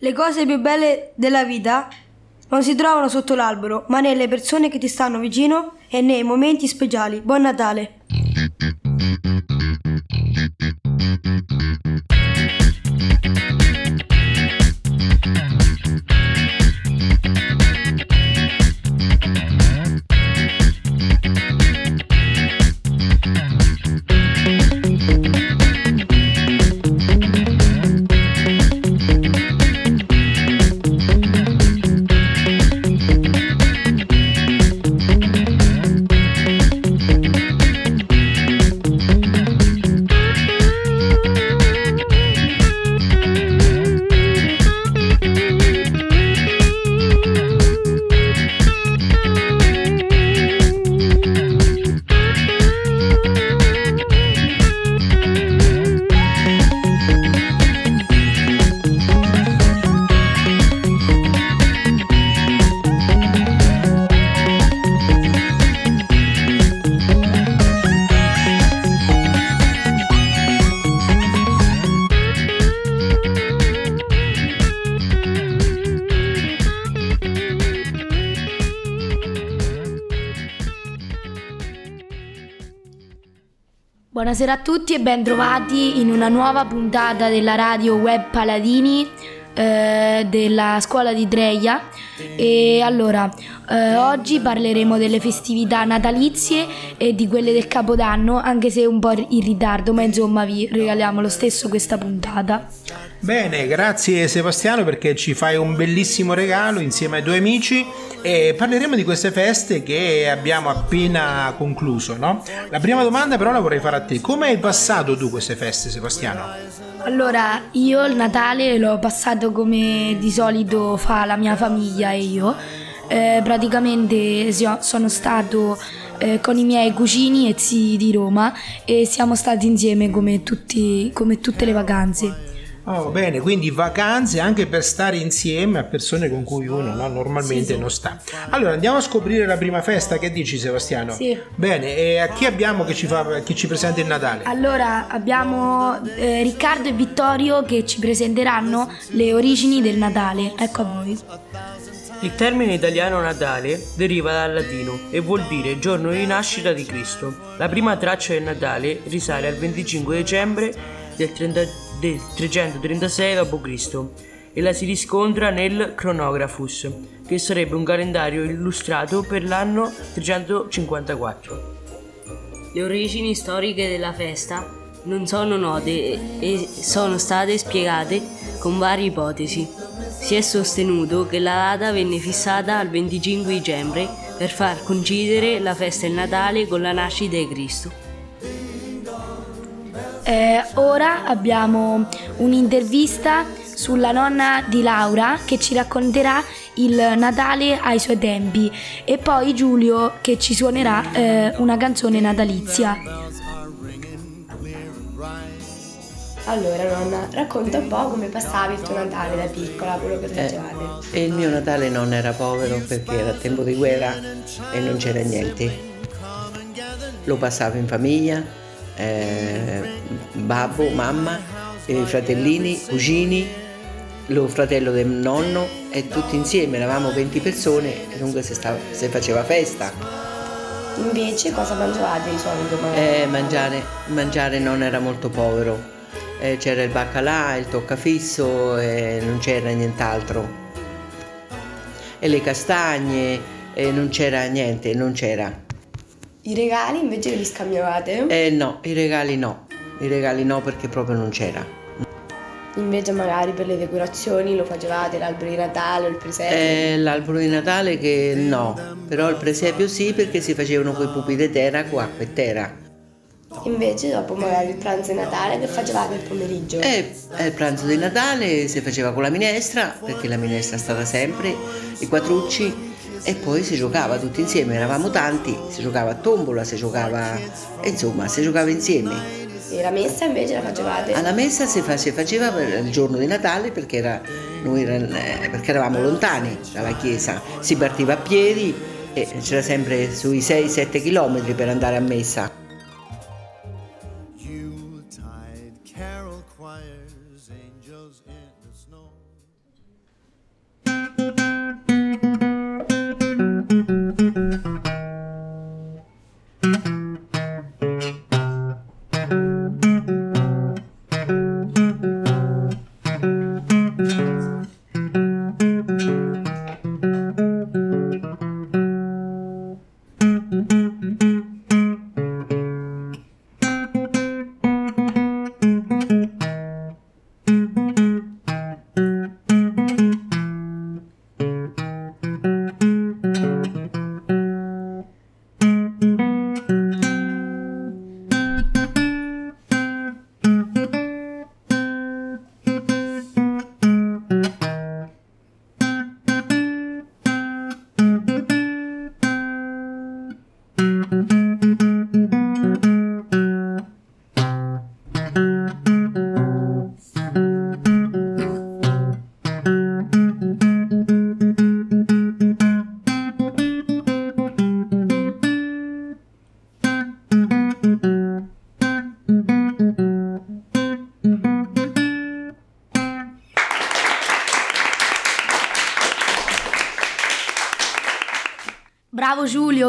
Le cose più belle della vita non si trovano sotto l'albero, ma nelle persone che ti stanno vicino e nei momenti speciali. Buon Natale! Buonasera a tutti e ben trovati in una nuova puntata della radio web Paladini eh, della scuola di Dreia. E allora, eh, oggi parleremo delle festività natalizie e di quelle del Capodanno, anche se un po' in ritardo, ma insomma vi regaliamo lo stesso questa puntata. Bene, grazie Sebastiano perché ci fai un bellissimo regalo insieme ai tuoi amici e parleremo di queste feste che abbiamo appena concluso, no? La prima domanda però la vorrei fare a te. Come hai passato tu queste feste, Sebastiano? Allora, io il Natale l'ho passato come di solito fa la mia famiglia e io. Eh, praticamente sono stato eh, con i miei cugini e zii di Roma e siamo stati insieme come, tutti, come tutte le vacanze. Oh, bene, quindi vacanze anche per stare insieme a persone con cui uno no, normalmente sì. non sta. Allora andiamo a scoprire la prima festa, che dici Sebastiano? Sì. Bene, e a chi abbiamo che ci, fa, che ci presenta il Natale? Allora abbiamo eh, Riccardo e Vittorio che ci presenteranno le origini del Natale. Ecco a voi. Il termine italiano Natale deriva dal latino e vuol dire giorno di nascita di Cristo. La prima traccia del Natale risale al 25 dicembre del 30 del 336 d.C. e la si riscontra nel Chronographus, che sarebbe un calendario illustrato per l'anno 354. Le origini storiche della festa non sono note e sono state spiegate con varie ipotesi. Si è sostenuto che la data venne fissata al 25 dicembre per far coincidere la festa del Natale con la nascita di Cristo. Eh, ora abbiamo un'intervista sulla nonna di Laura che ci racconterà il Natale ai suoi tempi e poi Giulio che ci suonerà eh, una canzone natalizia. Allora nonna, racconta un po' come passavi il tuo Natale da piccola, quello che eh, facevate. Eh, il mio Natale non era povero perché era tempo di guerra e non c'era niente. Lo passavo in famiglia, eh, babbo, mamma, i fratellini, cugini, lo fratello del nonno e tutti insieme, eravamo 20 persone e dunque si, stava, si faceva festa. Invece cosa mangiavate di solito? Eh, mangiare, mangiare non era molto povero, eh, c'era il baccalà, il toccafisso e non c'era nient'altro. E le castagne, e non c'era niente, non c'era. I regali invece li scambiavate? Eh no, i regali no, i regali no perché proprio non c'era. Invece magari per le decorazioni lo facevate l'albero di Natale o il presepio? Eh, l'albero di Natale che no, però il presepio sì perché si facevano quei pupi di terra qua, acqua e terra. Invece dopo magari il pranzo di Natale che facevate il pomeriggio? Eh, eh, il pranzo di Natale si faceva con la minestra, perché la minestra è stata sempre, i quattrucci e poi si giocava tutti insieme, eravamo tanti, si giocava a tombola, si giocava, insomma, si giocava insieme. E la messa invece la facevate? Alla messa si, fa, si faceva il giorno di Natale perché, era, noi, eh, perché eravamo lontani dalla chiesa, si partiva a piedi e c'era sempre sui 6-7 km per andare a messa.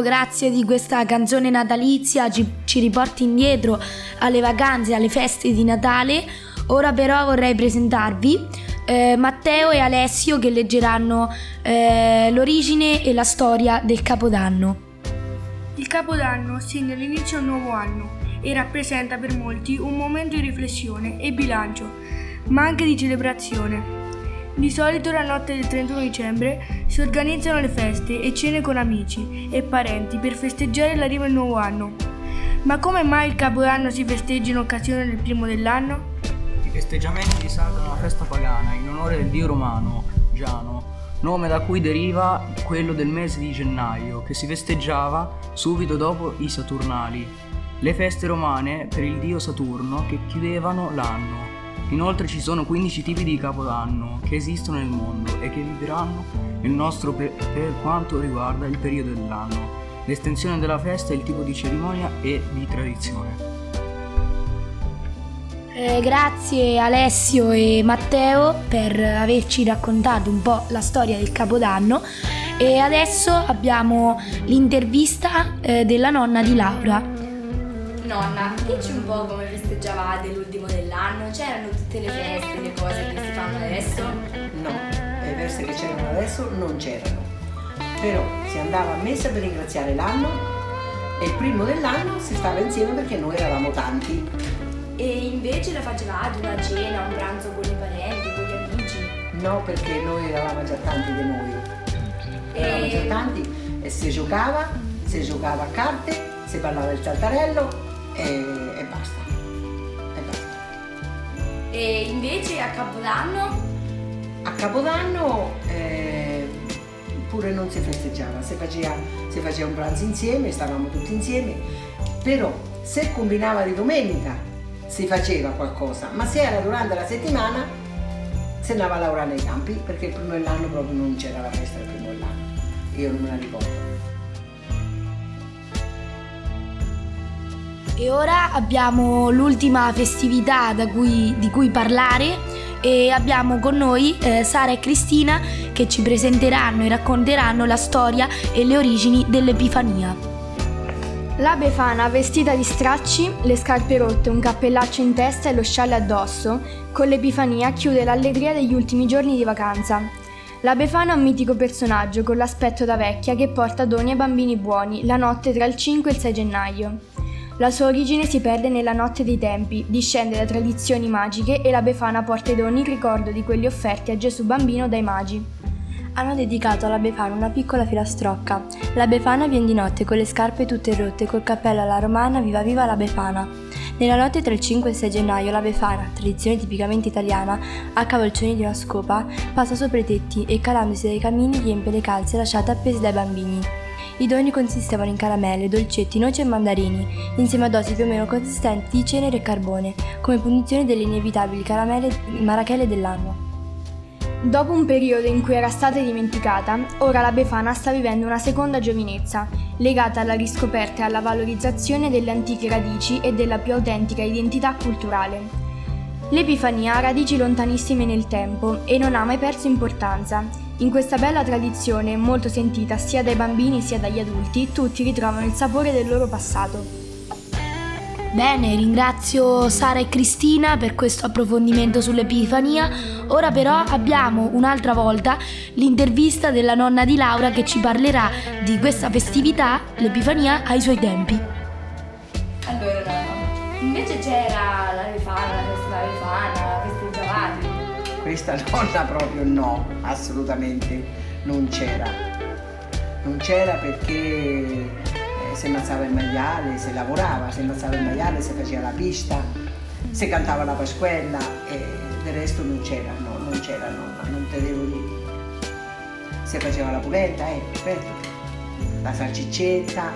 Grazie di questa canzone natalizia, ci, ci riporti indietro alle vacanze, alle feste di Natale. Ora però vorrei presentarvi eh, Matteo e Alessio che leggeranno eh, l'origine e la storia del Capodanno. Il Capodanno segna l'inizio di un nuovo anno e rappresenta per molti un momento di riflessione e bilancio, ma anche di celebrazione. Di solito la notte del 31 dicembre si organizzano le feste e cene con amici e parenti per festeggiare l'arrivo del nuovo anno. Ma come mai il Capodanno si festeggia in occasione del primo dell'anno? I festeggiamenti risalgono alla festa pagana in onore del dio romano, Giano, nome da cui deriva quello del mese di gennaio, che si festeggiava subito dopo i Saturnali, le feste romane per il dio Saturno che chiudevano l'anno. Inoltre ci sono 15 tipi di capodanno che esistono nel mondo e che vivranno il nostro per, per quanto riguarda il periodo dell'anno, l'estensione della festa, il tipo di cerimonia e di tradizione. Eh, grazie Alessio e Matteo per averci raccontato un po' la storia del Capodanno e adesso abbiamo l'intervista eh, della nonna di Laura. Nonna, dici un po' come festeggiavate l'ultimo dell'anno? C'erano tutte le feste, le cose che si fanno adesso? No, le feste che c'erano adesso non c'erano. Però si andava a messa per ringraziare l'anno e il primo dell'anno si stava insieme perché noi eravamo tanti. E invece la facevate una cena, un pranzo con i parenti, con gli amici? No, perché noi eravamo già tanti di noi. Eravamo E- già tanti e si giocava, si giocava a carte, si ballava il saltarello e, e basta. E basta. E invece a Capodanno? A Capodanno eh, pure non si festeggiava, si faceva, si faceva un pranzo insieme, stavamo tutti insieme, però se combinava di domenica si faceva qualcosa, ma se era durante la settimana si andava a lavorare nei campi perché il primo dell'anno proprio non c'era la festa del primo dell'anno, io non me la ricordo. E ora abbiamo l'ultima festività cui- di cui parlare e abbiamo con noi eh, Sara e Cristina che ci presenteranno e racconteranno la storia e le origini dell'Epifania. La Befana, vestita di stracci, le scarpe rotte, un cappellaccio in testa e lo scialle addosso, con l'Epifania chiude l'allegria degli ultimi giorni di vacanza. La Befana è un mitico personaggio con l'aspetto da vecchia che porta doni ai bambini buoni la notte tra il 5 e il 6 gennaio. La sua origine si perde nella notte dei tempi, discende da tradizioni magiche e la Befana porta i doni in ricordo di quelli offerti a Gesù bambino dai magi. Hanno dedicato alla Befana una piccola filastrocca. La Befana viene di notte con le scarpe tutte rotte, col cappello alla romana, viva viva la Befana. Nella notte tra il 5 e il 6 gennaio la Befana, tradizione tipicamente italiana, a cavalcioni di una scopa, passa sopra i tetti e calandosi dai camini riempie le calze lasciate appese dai bambini. I doni consistevano in caramelle, dolcetti, noci e mandarini, insieme a dosi più o meno consistenti di cenere e carbone, come punizione delle inevitabili caramelle marachelle dell'anno. Dopo un periodo in cui era stata dimenticata, ora la Befana sta vivendo una seconda giovinezza, legata alla riscoperta e alla valorizzazione delle antiche radici e della più autentica identità culturale. L'Epifania ha radici lontanissime nel tempo e non ha mai perso importanza. In questa bella tradizione, molto sentita sia dai bambini sia dagli adulti, tutti ritrovano il sapore del loro passato. Bene, ringrazio Sara e Cristina per questo approfondimento sull'Epifania. Ora però abbiamo un'altra volta l'intervista della nonna di Laura che ci parlerà di questa festività, l'Epifania ai suoi tempi. Invece c'era la Befana, la Befana, la festeggiavate? Questa nonna proprio no, assolutamente non c'era. Non c'era perché eh, si ammazzava il maiale, si lavorava, si ammazzava il maiale, si faceva la pista, si cantava la pasquella e del resto non c'era, no, non c'era nonna, non te devo dire. Si faceva la polenta, eh, certo, la salciccetta,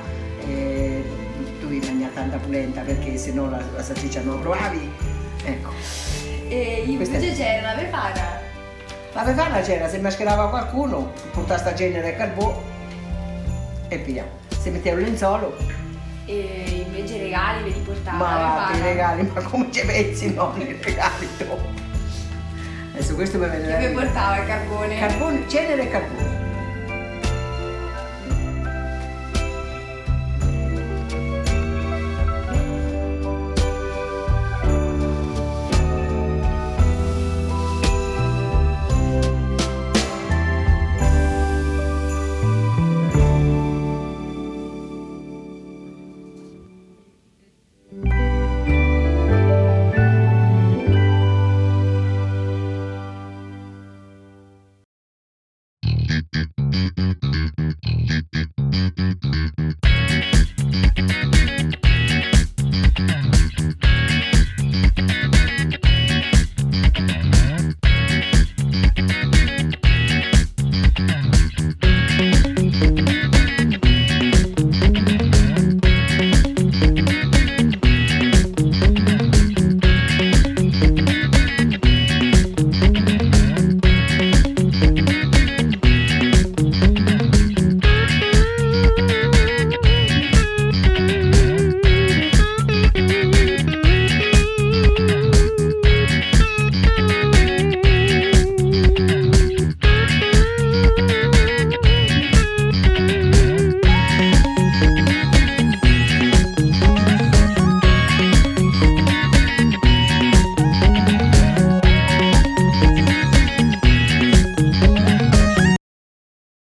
eh, dovevi mangiare tanta polenta perché se no la, la salsiccia non la provavi. Ecco. E Questa invece è- c'era la Befana? La befana c'era, se mascherava qualcuno, portava sta genere e carbò e via. Si metteva il lenzuolo, E invece i regali ve li portava ma che regali, ma come ci pensi no, nei regali dopo? Adesso questo mi Che viene vi portava il carbone? Carbone, cenere e carbone.